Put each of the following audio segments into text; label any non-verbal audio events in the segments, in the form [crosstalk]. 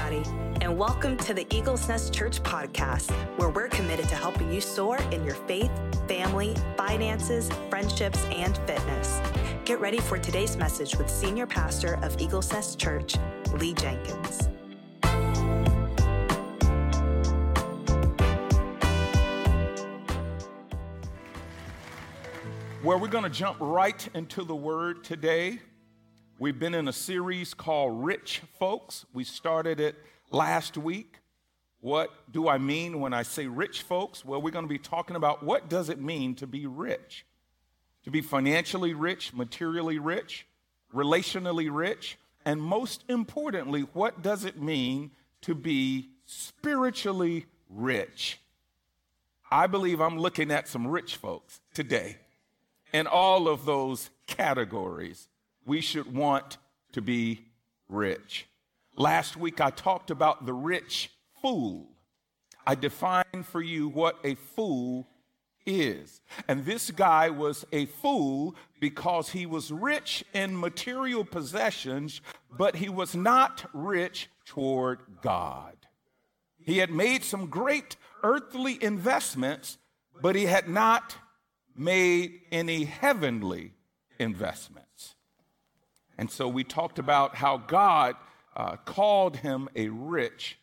everybody, and welcome to the Eagles Nest Church podcast, where we're committed to helping you soar in your faith, family, finances, friendships, and fitness. Get ready for today's message with Senior Pastor of Eagles Nest Church, Lee Jenkins. Where we're going to jump right into the word today. We've been in a series called Rich Folks. We started it last week. What do I mean when I say rich folks? Well, we're going to be talking about what does it mean to be rich? To be financially rich, materially rich, relationally rich, and most importantly, what does it mean to be spiritually rich? I believe I'm looking at some rich folks today in all of those categories we should want to be rich. Last week I talked about the rich fool. I defined for you what a fool is. And this guy was a fool because he was rich in material possessions, but he was not rich toward God. He had made some great earthly investments, but he had not made any heavenly investments. And so we talked about how God uh, called him a rich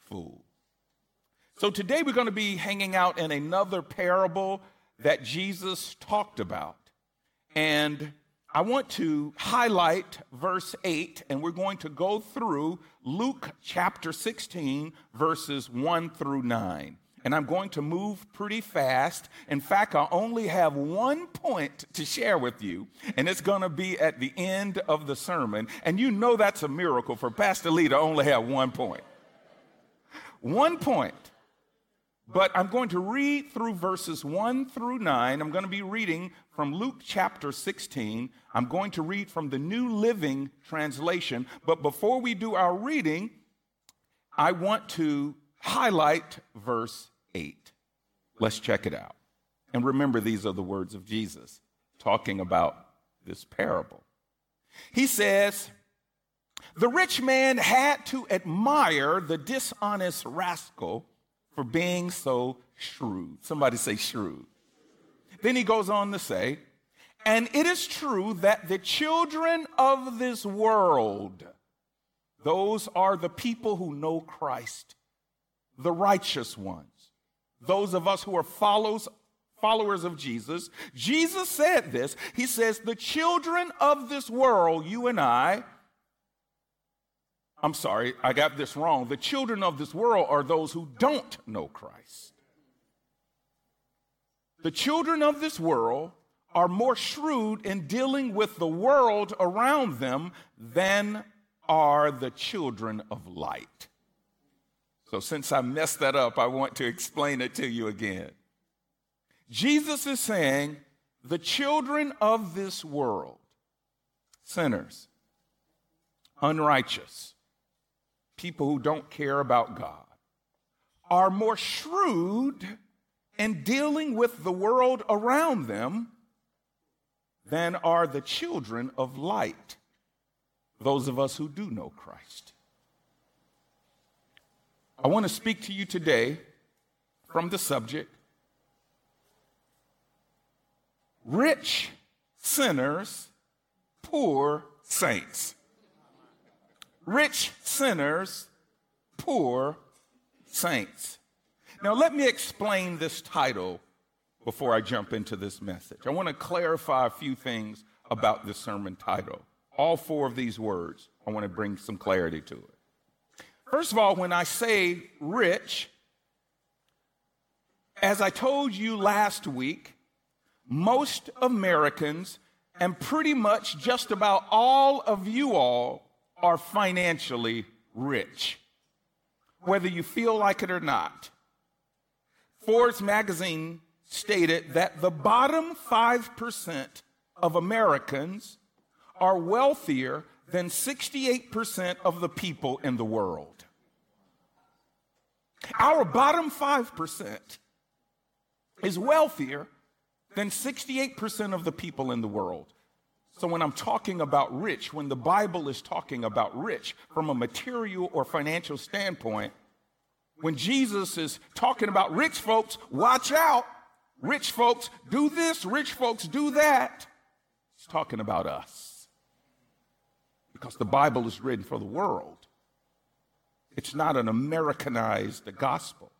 fool. So today we're going to be hanging out in another parable that Jesus talked about. And I want to highlight verse 8, and we're going to go through Luke chapter 16, verses 1 through 9 and I'm going to move pretty fast. In fact, I only have one point to share with you, and it's going to be at the end of the sermon. And you know that's a miracle for Pastor Lee to only have one point. One point. But I'm going to read through verses 1 through 9. I'm going to be reading from Luke chapter 16. I'm going to read from the New Living Translation. But before we do our reading, I want to highlight verse 8. Let's check it out. And remember, these are the words of Jesus talking about this parable. He says, The rich man had to admire the dishonest rascal for being so shrewd. Somebody say shrewd. Then he goes on to say, And it is true that the children of this world, those are the people who know Christ, the righteous ones those of us who are follows, followers of Jesus, Jesus said this. He says, The children of this world, you and I, I'm sorry, I got this wrong. The children of this world are those who don't know Christ. The children of this world are more shrewd in dealing with the world around them than are the children of light. So, since I messed that up, I want to explain it to you again. Jesus is saying, the children of this world, sinners, unrighteous, people who don't care about God, are more shrewd in dealing with the world around them than are the children of light, those of us who do know Christ. I want to speak to you today from the subject Rich Sinners, Poor Saints. Rich sinners, poor saints. Now, let me explain this title before I jump into this message. I want to clarify a few things about this sermon title. All four of these words, I want to bring some clarity to it. First of all, when I say rich, as I told you last week, most Americans and pretty much just about all of you all are financially rich, whether you feel like it or not. Forbes magazine stated that the bottom 5% of Americans are wealthier than 68% of the people in the world. Our bottom 5% is wealthier than 68% of the people in the world. So when I'm talking about rich, when the Bible is talking about rich from a material or financial standpoint, when Jesus is talking about rich folks, watch out. Rich folks do this, rich folks do that. He's talking about us. Because the Bible is written for the world. It's not an Americanized gospel.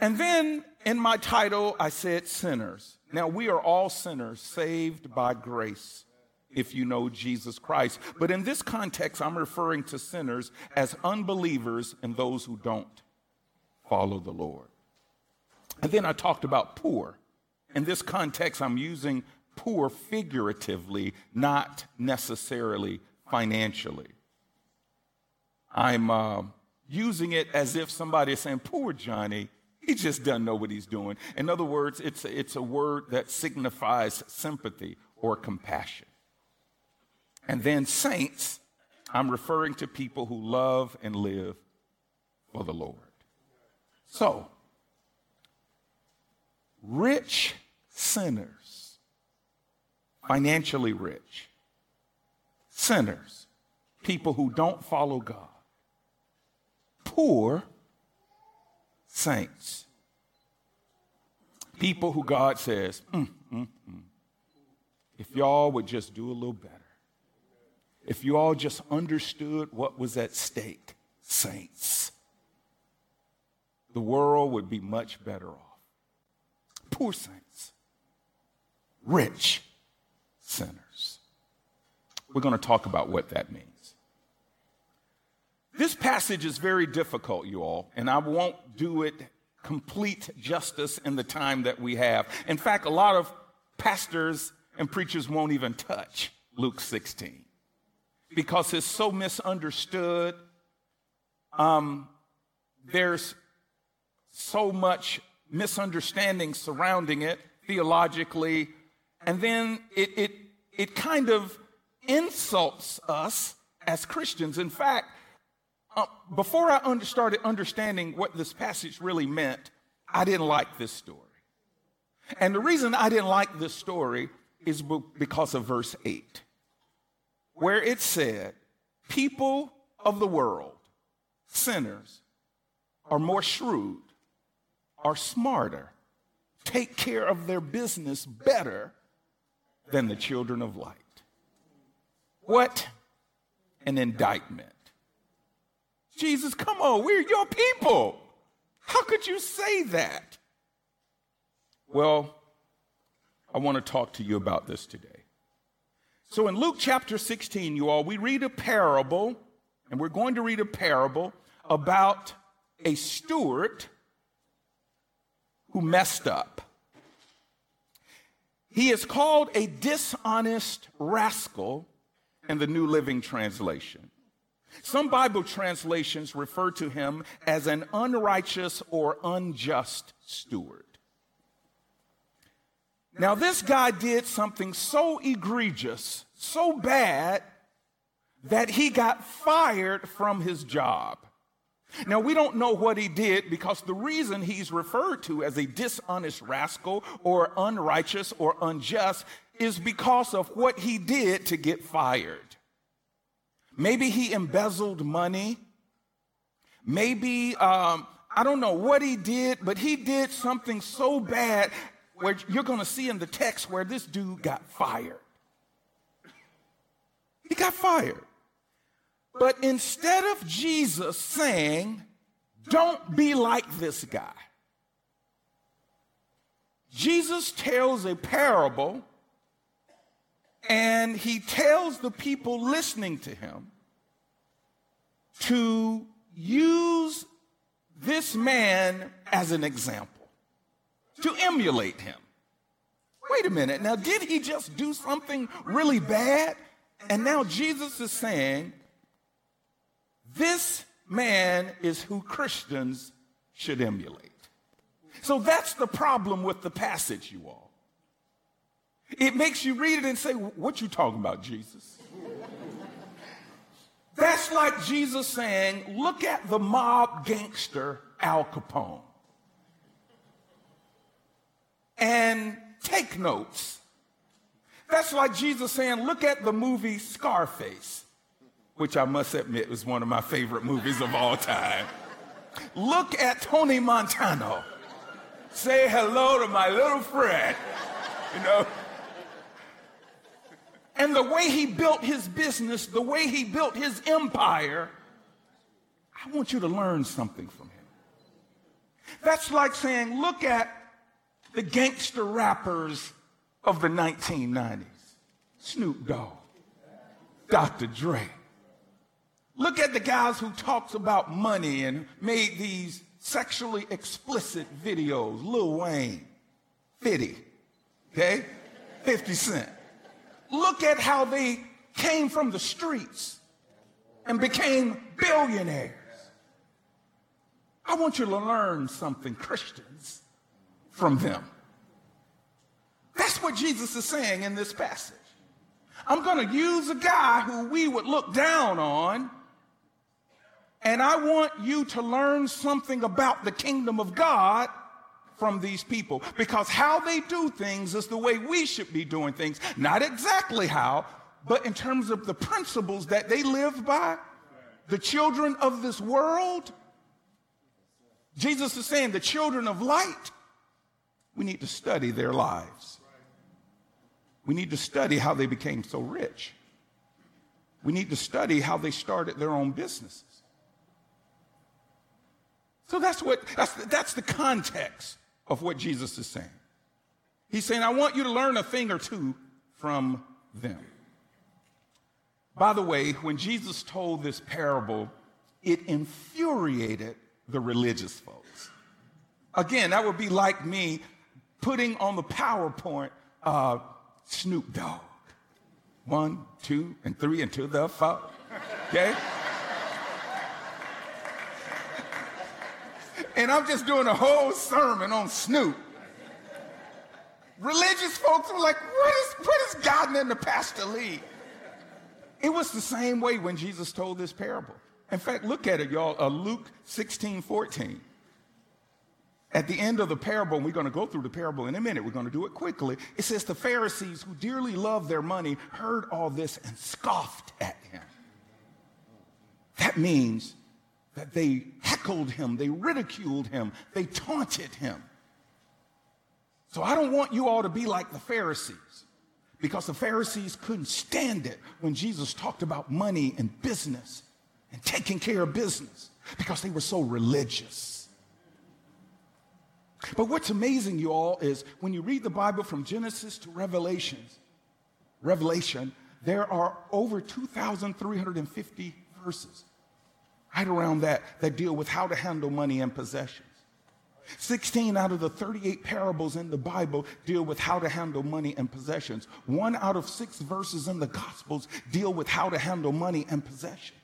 And then in my title, I said sinners. Now, we are all sinners saved by grace if you know Jesus Christ. But in this context, I'm referring to sinners as unbelievers and those who don't follow the Lord. And then I talked about poor. In this context, I'm using poor figuratively, not necessarily financially. I'm uh, using it as if somebody is saying, Poor Johnny, he just doesn't know what he's doing. In other words, it's, it's a word that signifies sympathy or compassion. And then saints, I'm referring to people who love and live for the Lord. So, rich sinners, financially rich, sinners, people who don't follow God, poor saints. People who God says, mm, mm, mm. if y'all would just do a little better, if you all just understood what was at stake, saints, the world would be much better off. Poor saints, rich sinners. We're going to talk about what that means. This passage is very difficult, you all, and I won't do it complete justice in the time that we have. In fact, a lot of pastors and preachers won't even touch Luke 16 because it's so misunderstood. Um, there's so much misunderstanding surrounding it theologically, and then it, it, it kind of insults us as Christians. In fact, uh, before I under, started understanding what this passage really meant, I didn't like this story. And the reason I didn't like this story is because of verse 8, where it said, People of the world, sinners, are more shrewd, are smarter, take care of their business better than the children of light. What an indictment. Jesus, come on, we're your people. How could you say that? Well, I want to talk to you about this today. So in Luke chapter 16, you all, we read a parable, and we're going to read a parable about a steward who messed up. He is called a dishonest rascal in the New Living Translation. Some Bible translations refer to him as an unrighteous or unjust steward. Now, this guy did something so egregious, so bad, that he got fired from his job. Now, we don't know what he did because the reason he's referred to as a dishonest rascal or unrighteous or unjust is because of what he did to get fired. Maybe he embezzled money. Maybe, um, I don't know what he did, but he did something so bad where you're going to see in the text where this dude got fired. He got fired. But instead of Jesus saying, don't be like this guy, Jesus tells a parable and he tells the people listening to him to use this man as an example, to emulate him. Wait a minute, now did he just do something really bad? And now Jesus is saying, this man is who Christians should emulate. So that's the problem with the passage, you all. It makes you read it and say, What you talking about, Jesus? That's like Jesus saying, Look at the mob gangster Al Capone. And take notes. That's like Jesus saying, look at the movie Scarface, which I must admit was one of my favorite movies of all time. Look at Tony Montano. Say hello to my little friend. You know? And the way he built his business, the way he built his empire, I want you to learn something from him. That's like saying, look at the gangster rappers of the 1990s Snoop Dogg, Dr. Dre. Look at the guys who talks about money and made these sexually explicit videos. Lil Wayne, 50, okay? 50 Cent. Look at how they came from the streets and became billionaires. I want you to learn something, Christians, from them. That's what Jesus is saying in this passage. I'm going to use a guy who we would look down on, and I want you to learn something about the kingdom of God from these people because how they do things is the way we should be doing things. Not exactly how, but in terms of the principles that they live by, the children of this world. Jesus is saying the children of light, we need to study their lives. We need to study how they became so rich. We need to study how they started their own businesses. So that's what that's, that's the context of what Jesus is saying. He's saying, I want you to learn a thing or two from them. By the way, when Jesus told this parable, it infuriated the religious folks. Again, that would be like me putting on the PowerPoint uh, Snoop Dogg. One, two, and three, and to the four. Okay? And I'm just doing a whole sermon on Snoop. Religious folks were like, what, is, has gotten into Pastor Lee? It was the same way when Jesus told this parable. In fact, look at it, y'all. Uh, Luke 16, 14. At the end of the parable, and we're going to go through the parable in a minute, we're going to do it quickly. It says, The Pharisees who dearly loved their money heard all this and scoffed at him. That means that they heckled him, they ridiculed him, they taunted him. So I don't want you all to be like the Pharisees because the Pharisees couldn't stand it when Jesus talked about money and business and taking care of business because they were so religious. But what's amazing, you all, is when you read the Bible from Genesis to Revelations, Revelation, there are over 2,350 verses right around that that deal with how to handle money and possessions. 16 out of the 38 parables in the Bible deal with how to handle money and possessions. One out of six verses in the Gospels deal with how to handle money and possessions.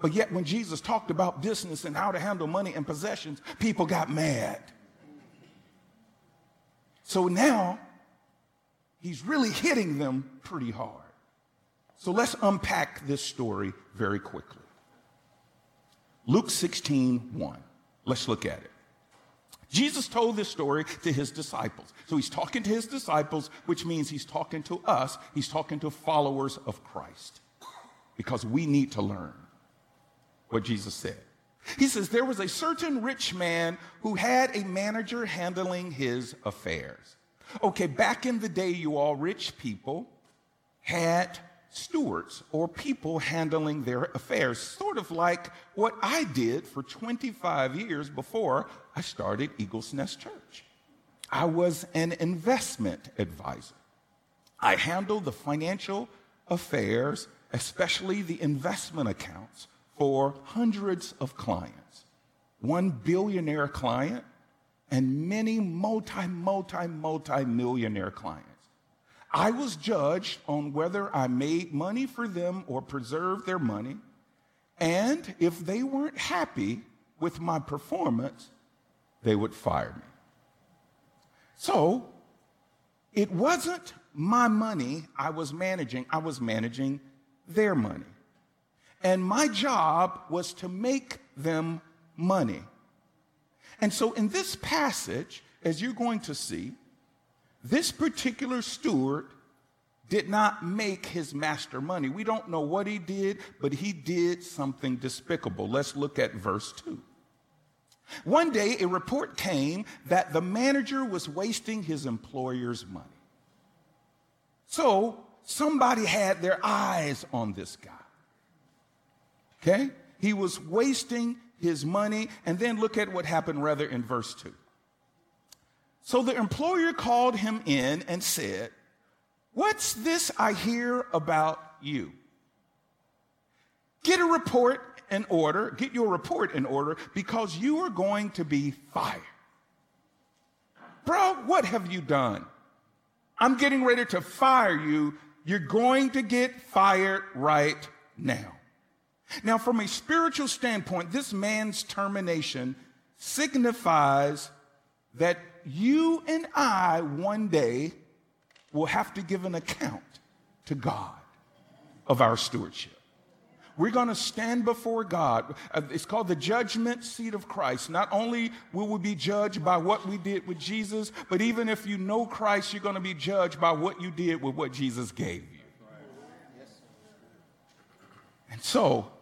But yet, when Jesus talked about business and how to handle money and possessions, people got mad. So now, he's really hitting them pretty hard. So let's unpack this story very quickly. Luke 16, 1. Let's look at it. Jesus told this story to his disciples. So he's talking to his disciples, which means he's talking to us. He's talking to followers of Christ because we need to learn what Jesus said. He says, There was a certain rich man who had a manager handling his affairs. Okay, back in the day, you all rich people had stewards or people handling their affairs, sort of like what I did for 25 years before I started Eagles Nest Church. I was an investment advisor. I handled the financial affairs, especially the investment accounts, for hundreds of clients. One billionaire client and many multi, multi, multi millionaire clients. I was judged on whether I made money for them or preserved their money. And if they weren't happy with my performance, they would fire me. So it wasn't my money I was managing, I was managing their money. And my job was to make them money. And so in this passage, as you're going to see, this particular steward did not make his master money. We don't know what he did, but he did something despicable. Let's look at verse 2. One day, a report came that the manager was wasting his employer's money. So, somebody had their eyes on this guy. Okay? He was wasting his money. And then look at what happened rather in verse 2. So the employer called him in and said, What's this I hear about you? Get a report in order, get your report in order because you are going to be fired. Bro, what have you done? I'm getting ready to fire you. You're going to get fired right now. Now, from a spiritual standpoint, this man's termination signifies that you and I one day will have to give an account to God of our stewardship. We're going to stand before God. Uh, it's called the judgment seat of Christ. Not only will we be judged by what we did with Jesus, but even if you know Christ, you're going to be judged by what you did with what Jesus gave you. And so,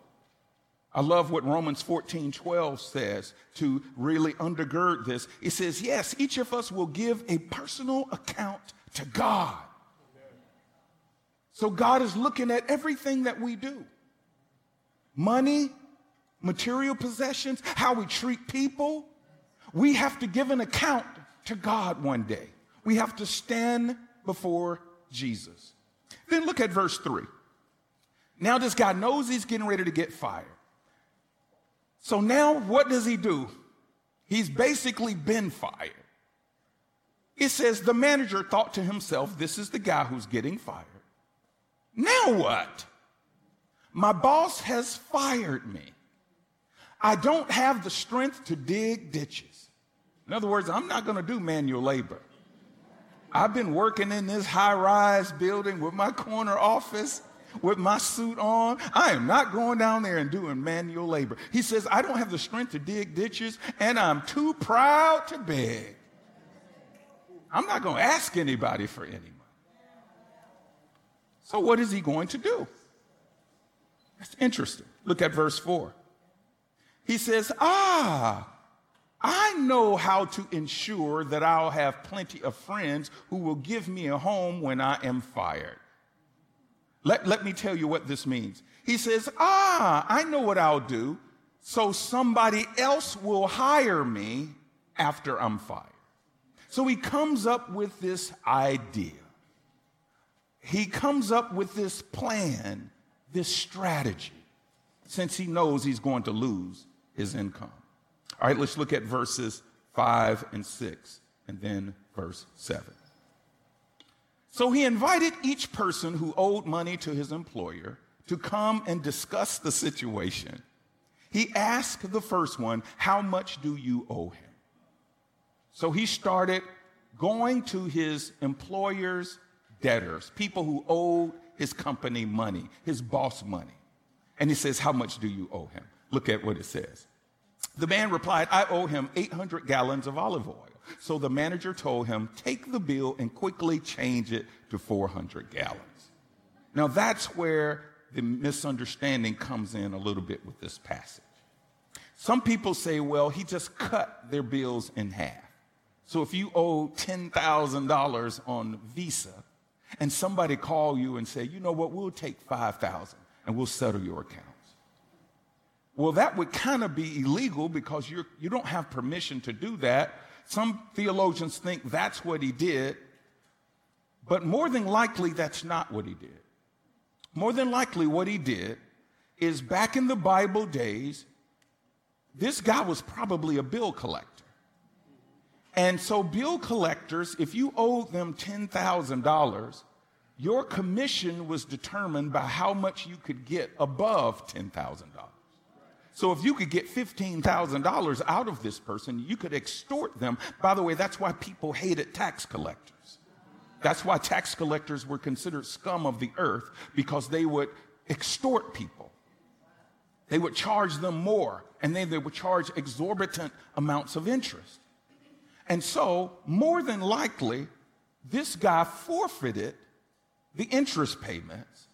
I love what Romans 14 12 says to really undergird this. It says, Yes, each of us will give a personal account to God. So God is looking at everything that we do money, material possessions, how we treat people. We have to give an account to God one day. We have to stand before Jesus. Then look at verse 3. Now, this guy knows he's getting ready to get fired. So now what does he do? He's basically been fired. It says the manager thought to himself, this is the guy who's getting fired. Now what? My boss has fired me. I don't have the strength to dig ditches. In other words, I'm not going to do manual labor. I've been working in this high rise building with my corner office with my suit on. I am not going down there and doing manual labor. He says, I don't have the strength to dig ditches, and I'm too proud to beg. I'm not going to ask anybody for any money. So, what is he going to do? That's interesting. Look at verse 4. He says, Ah, I know how to ensure that I'll have plenty of friends who will give me a home when I am fired. Let, let me tell you what this means. He says, Ah, I know what I'll do. So somebody else will hire me after I'm fired. So he comes up with this idea. He comes up with this plan, this strategy, since he knows he's going to lose his income. All right, let's look at verses 5 and 6, and then verse 7. So he invited each person who owed money to his employer to come and discuss the situation. He asked the first one, How much do you owe him? So he started going to his employer's debtors, people who owed his company money, his boss money. And he says, How much do you owe him? Look at what it says. The man replied, I owe him 800 gallons of olive oil. So the manager told him, take the bill and quickly change it to 400 gallons. Now that's where the misunderstanding comes in a little bit with this passage. Some people say, well, he just cut their bills in half. So if you owe $10,000 on Visa and somebody call you and say, you know what, we'll take 5,000 and we'll settle your accounts. Well, that would kind of be illegal because you're, you don't have permission to do that some theologians think that's what he did, but more than likely, that's not what he did. More than likely, what he did is back in the Bible days, this guy was probably a bill collector. And so, bill collectors, if you owed them $10,000, your commission was determined by how much you could get above $10,000. So if you could get $15,000 out of this person, you could extort them. By the way, that's why people hated tax collectors. That's why tax collectors were considered scum of the earth because they would extort people. They would charge them more and then they would charge exorbitant amounts of interest. And so, more than likely, this guy forfeited the interest payments,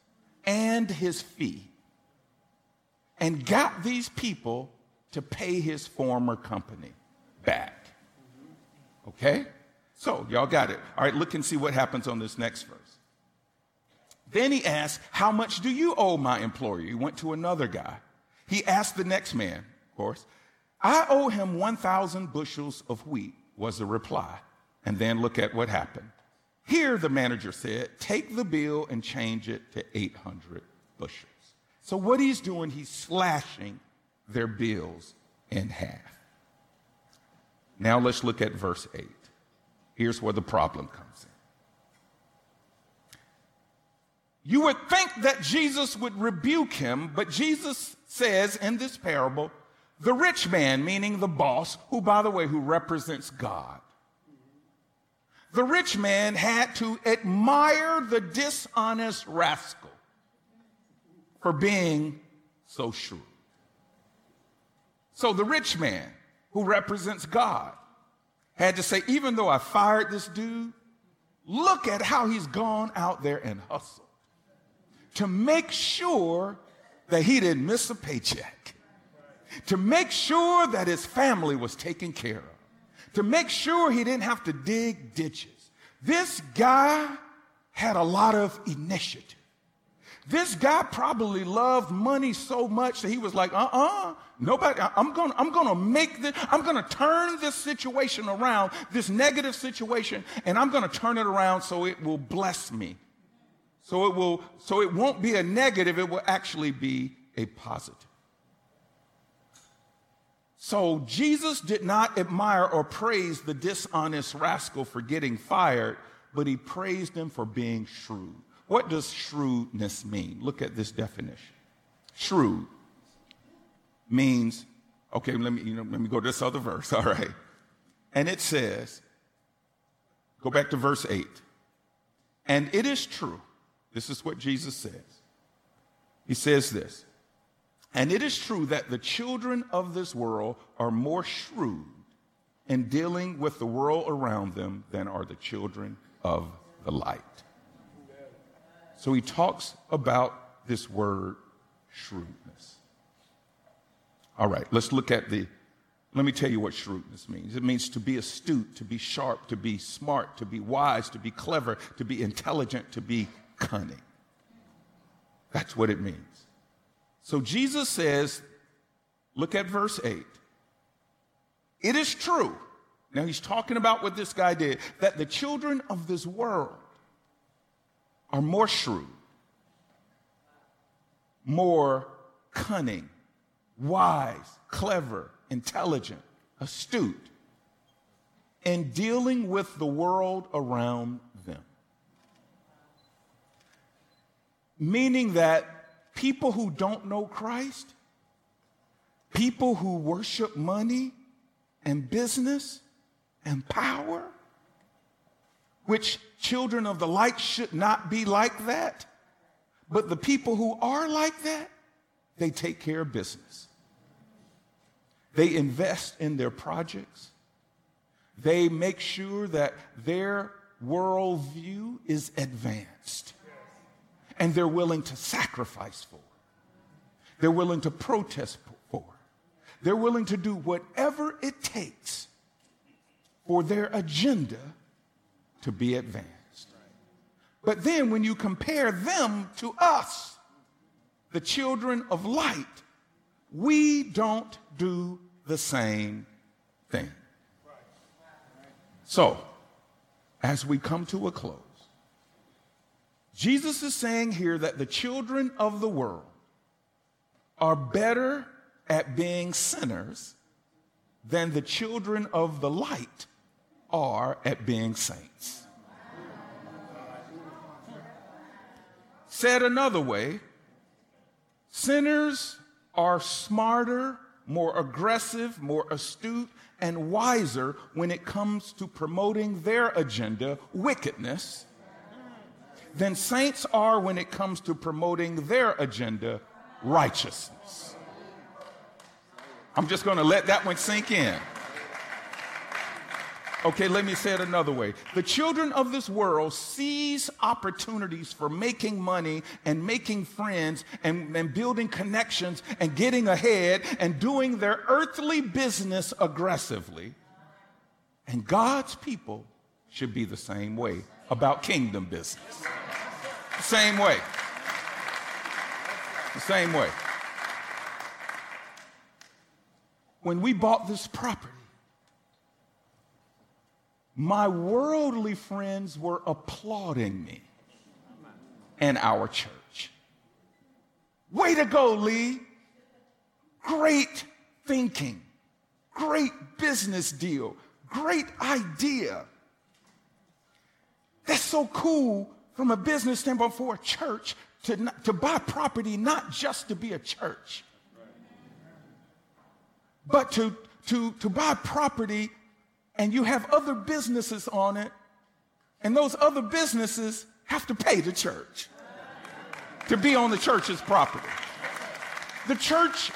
and his fee, and got these people to pay his former company back. Okay? So, y'all got it. All right, look and see what happens on this next verse. Then he asked, How much do you owe my employer? He went to another guy. He asked the next man, of course, I owe him 1,000 bushels of wheat, was the reply. And then look at what happened. Here, the manager said, Take the bill and change it to 800 bushels. So, what he's doing, he's slashing their bills in half. Now, let's look at verse 8. Here's where the problem comes in. You would think that Jesus would rebuke him, but Jesus says in this parable, the rich man, meaning the boss, who, by the way, who represents God, the rich man had to admire the dishonest rascal for being so shrewd. So the rich man, who represents God, had to say, even though I fired this dude, look at how he's gone out there and hustled to make sure that he didn't miss a paycheck, to make sure that his family was taken care of, to make sure he didn't have to dig ditches. This guy had a lot of initiative. This guy probably loved money so much that he was like, uh-uh, nobody, I'm gonna, I'm gonna make this, I'm gonna turn this situation around, this negative situation, and I'm gonna turn it around so it will bless me. So it will, so it won't be a negative, it will actually be a positive. So Jesus did not admire or praise the dishonest rascal for getting fired, but he praised him for being shrewd. What does shrewdness mean? Look at this definition. Shrewd means, okay, let me, you know, let me go to this other verse, [laughs] all right. And it says, go back to verse 8. And it is true this is what Jesus says. He says this, and it is true that the children of this world are more shrewd in dealing with the world around them than are the children of the light. So he talks about this word shrewdness. All right, let's look at the. Let me tell you what shrewdness means. It means to be astute, to be sharp, to be smart, to be wise, to be clever, to be intelligent, to be cunning. That's what it means. So Jesus says, look at verse 8. It is true. Now he's talking about what this guy did, that the children of this world are more shrewd, more cunning, wise, clever, intelligent, astute in dealing with the world around them. meaning that people who don't know Christ, people who worship money and business and power, which children of the light should not be like that, but the people who are like that, they take care of business. They invest in their projects. They make sure that their worldview is advanced and they're willing to sacrifice for. They're willing to protest for. They're willing to do whatever it takes for their agenda to be advanced. But then when you compare them to us, the children of light, we don't do the same thing. So, as we come to a close, Jesus is saying here that the children of the world are better at being sinners than the children of the light are at being saints. Said another way, sinners are smarter, more aggressive, more astute, and wiser when it comes to promoting their agenda, wickedness than saints are when it comes to promoting their agenda, righteousness. I'm just going to let that one sink in. Okay, let me say it another way. The children of this world seize opportunities for making money and making friends and, and building connections and getting ahead and doing their earthly business aggressively. And God's people should be the same way about kingdom business. Same way. The same way. When we bought this property, my worldly friends were applauding me and our church. Way to go, Lee. Great thinking. Great business deal. Great idea. That's so cool from a business standpoint for a church to, to buy property, not just to be a church, but to, to, to buy property and you have other businesses on it, and those other businesses have to pay the church to be on the church's property. The church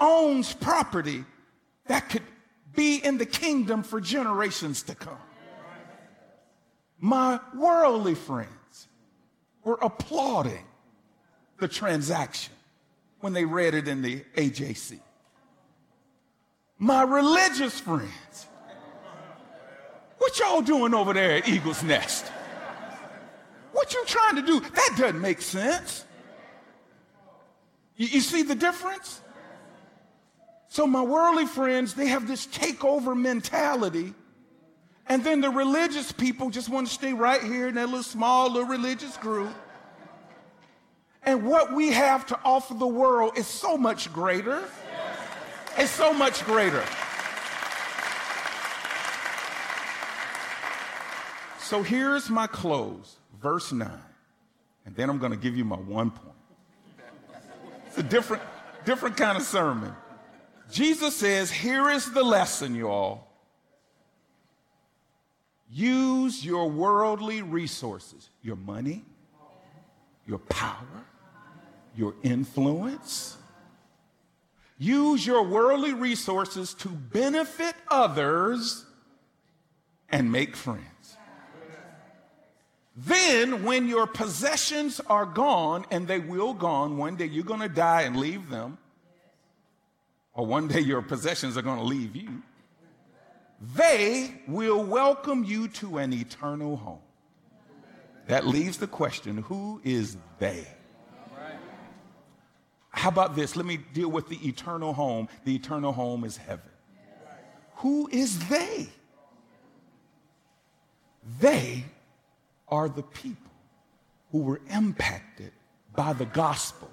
owns property that could be in the kingdom for generations to come. My worldly friends were applauding the transaction when they read it in the AJC. My religious friends what y'all doing over there at Eagle's Nest? What you trying to do? That doesn't make sense. You, you see the difference? So my worldly friends, they have this takeover mentality. And then the religious people just want to stay right here in that little small little religious group. And what we have to offer the world is so much greater. It's so much greater. So here's my close, verse 9. And then I'm going to give you my one point. It's a different, different kind of sermon. Jesus says, Here is the lesson, y'all. Use your worldly resources, your money, your power, your influence. Use your worldly resources to benefit others and make friends. Then, when your possessions are gone, and they will gone, one day you're going to die and leave them, or one day your possessions are going to leave you, they will welcome you to an eternal home. That leaves the question who is they? How about this? Let me deal with the eternal home. The eternal home is heaven. Who is they? They are the people who were impacted by the gospel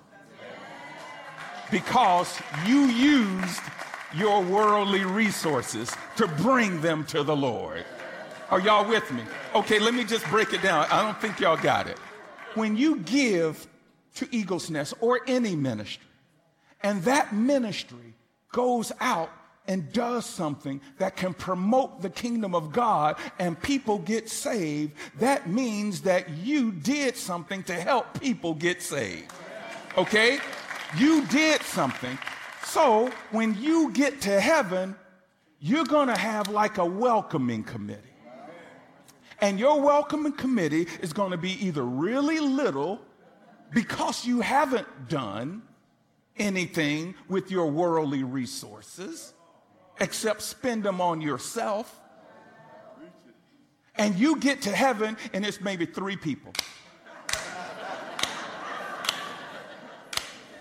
because you used your worldly resources to bring them to the Lord. Are y'all with me? Okay, let me just break it down. I don't think y'all got it. When you give to Eagle's Nest or any ministry, and that ministry goes out and does something that can promote the kingdom of God and people get saved, that means that you did something to help people get saved. Okay? You did something. So when you get to heaven, you're going to have like a welcoming committee. And your welcoming committee is going to be either really little because you haven't done anything with your worldly resources except spend them on yourself. And you get to heaven and it's maybe three people.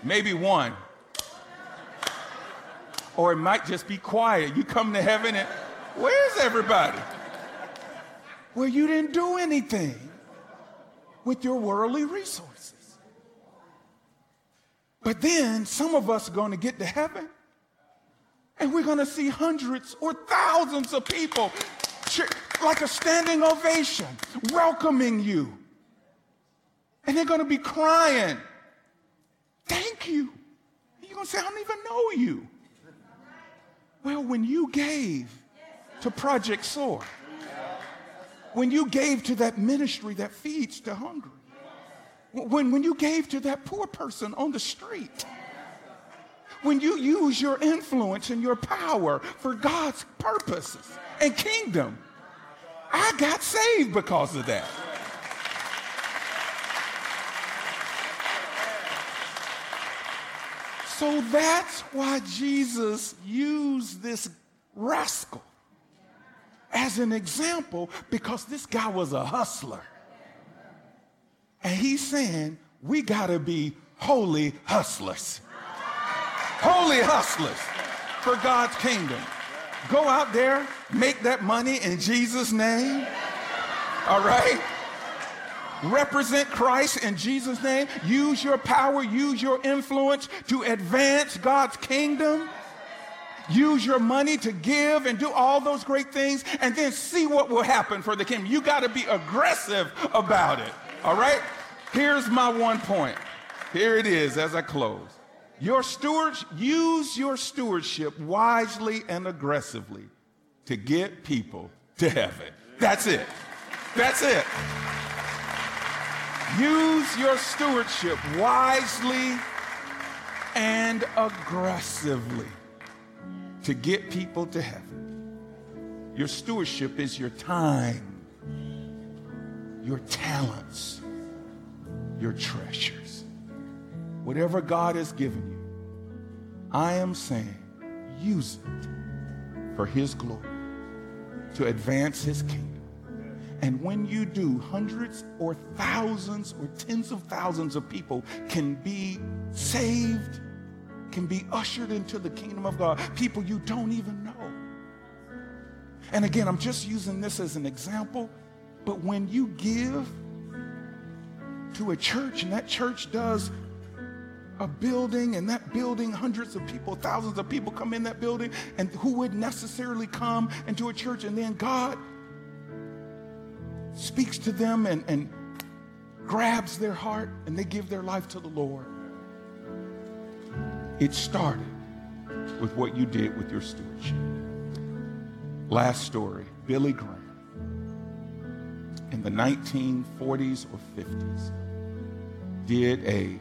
Maybe one. Or it might just be quiet. You come to heaven and where's everybody? Well, you didn't do anything with your worldly resources. But then some of us are going to get to heaven and we're going to see hundreds or thousands of people like a standing ovation welcoming you. And they're going to be crying, Thank you. And you're going to say, I don't even know you. Well, when you gave to Project SOAR, when you gave to that ministry that feeds the hungry, when, when you gave to that poor person on the street, when you use your influence and your power for God's purposes and kingdom, I got saved because of that. So that's why Jesus used this rascal as an example because this guy was a hustler. And he's saying, we got to be holy hustlers. Holy hustlers for God's kingdom. Go out there, make that money in Jesus' name. All right? Represent Christ in Jesus' name. Use your power, use your influence to advance God's kingdom. Use your money to give and do all those great things, and then see what will happen for the kingdom. You got to be aggressive about it. All right? Here's my one point. Here it is as I close. Your stewards, use your stewardship wisely and aggressively to get people to heaven. That's it. That's it. Use your stewardship wisely and aggressively to get people to heaven. Your stewardship is your time, your talents, your treasures. Whatever God has given you, I am saying use it for His glory to advance His kingdom. And when you do, hundreds or thousands or tens of thousands of people can be saved can be ushered into the kingdom of God. People you don't even know. And again, I'm just using this as an example, but when you give to a church and that church does a building and that building hundreds of people thousands of people come in that building and who would necessarily come into a church. And then god speaks to them and, and grabs their heart and they give their life to the lord. It started with what you did with your stewardship. Last story Billy Graham. In the 1940s or 50s did a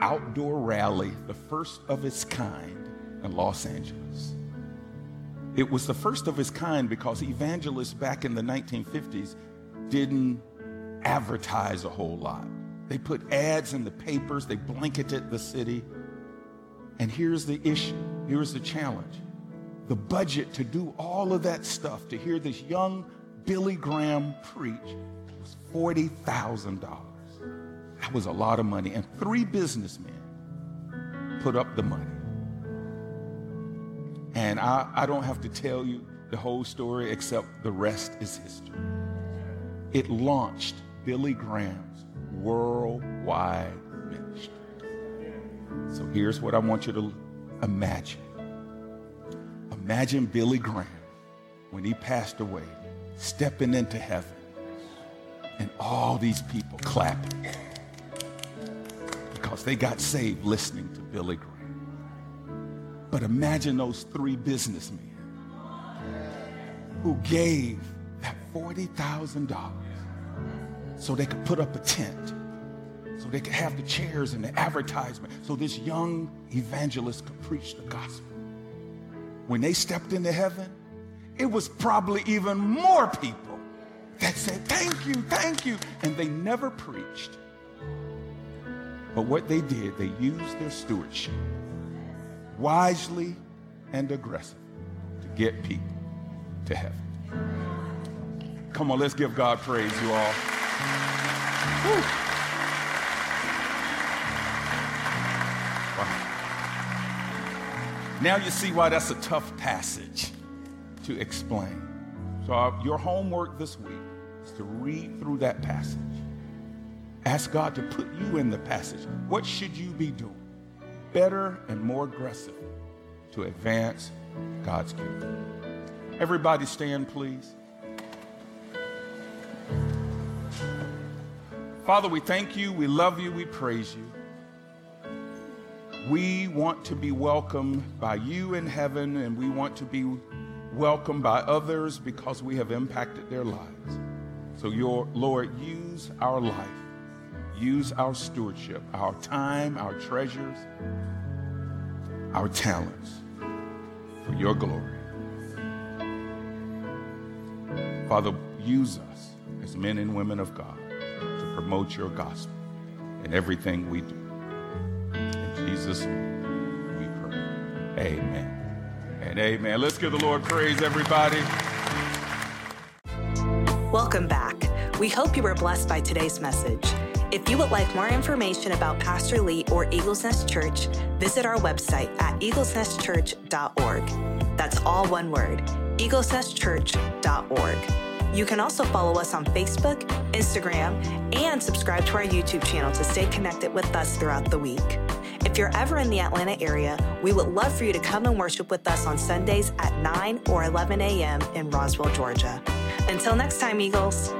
outdoor rally, the first of its kind in Los Angeles. It was the first of its kind because evangelists back in the 1950s didn't advertise a whole lot. They put ads in the papers, they blanketed the city. And here's the issue, here's the challenge. The budget to do all of that stuff, to hear this young Billy Graham preach, was $40,000. That was a lot of money. And three businessmen put up the money. And I, I don't have to tell you the whole story, except the rest is history. It launched Billy Graham's worldwide ministry. So here's what I want you to imagine. Imagine Billy Graham when he passed away, stepping into heaven, and all these people clapping because they got saved listening to Billy Graham. But imagine those three businessmen who gave that $40,000 so they could put up a tent so they could have the chairs and the advertisement so this young evangelist could preach the gospel. When they stepped into heaven, it was probably even more people that said, Thank you, thank you. And they never preached. But what they did, they used their stewardship wisely and aggressively to get people to heaven. Come on, let's give God praise, you all. Whew. Now you see why that's a tough passage to explain. So, uh, your homework this week is to read through that passage. Ask God to put you in the passage. What should you be doing? Better and more aggressive to advance God's kingdom. Everybody stand, please. Father, we thank you, we love you, we praise you. We want to be welcomed by you in heaven, and we want to be welcomed by others because we have impacted their lives. So, your Lord, use our life, use our stewardship, our time, our treasures, our talents for your glory. Father, use us as men and women of God to promote your gospel in everything we do. In Jesus' name we pray. Amen. And amen. Let's give the Lord praise, everybody. Welcome back. We hope you were blessed by today's message. If you would like more information about Pastor Lee or Eagles Nest Church, visit our website at eaglesnestchurch.org. That's all one word, eaglesnestchurch.org. You can also follow us on Facebook, Instagram, and subscribe to our YouTube channel to stay connected with us throughout the week. If you're ever in the Atlanta area, we would love for you to come and worship with us on Sundays at 9 or 11 a.m. in Roswell, Georgia. Until next time, Eagles.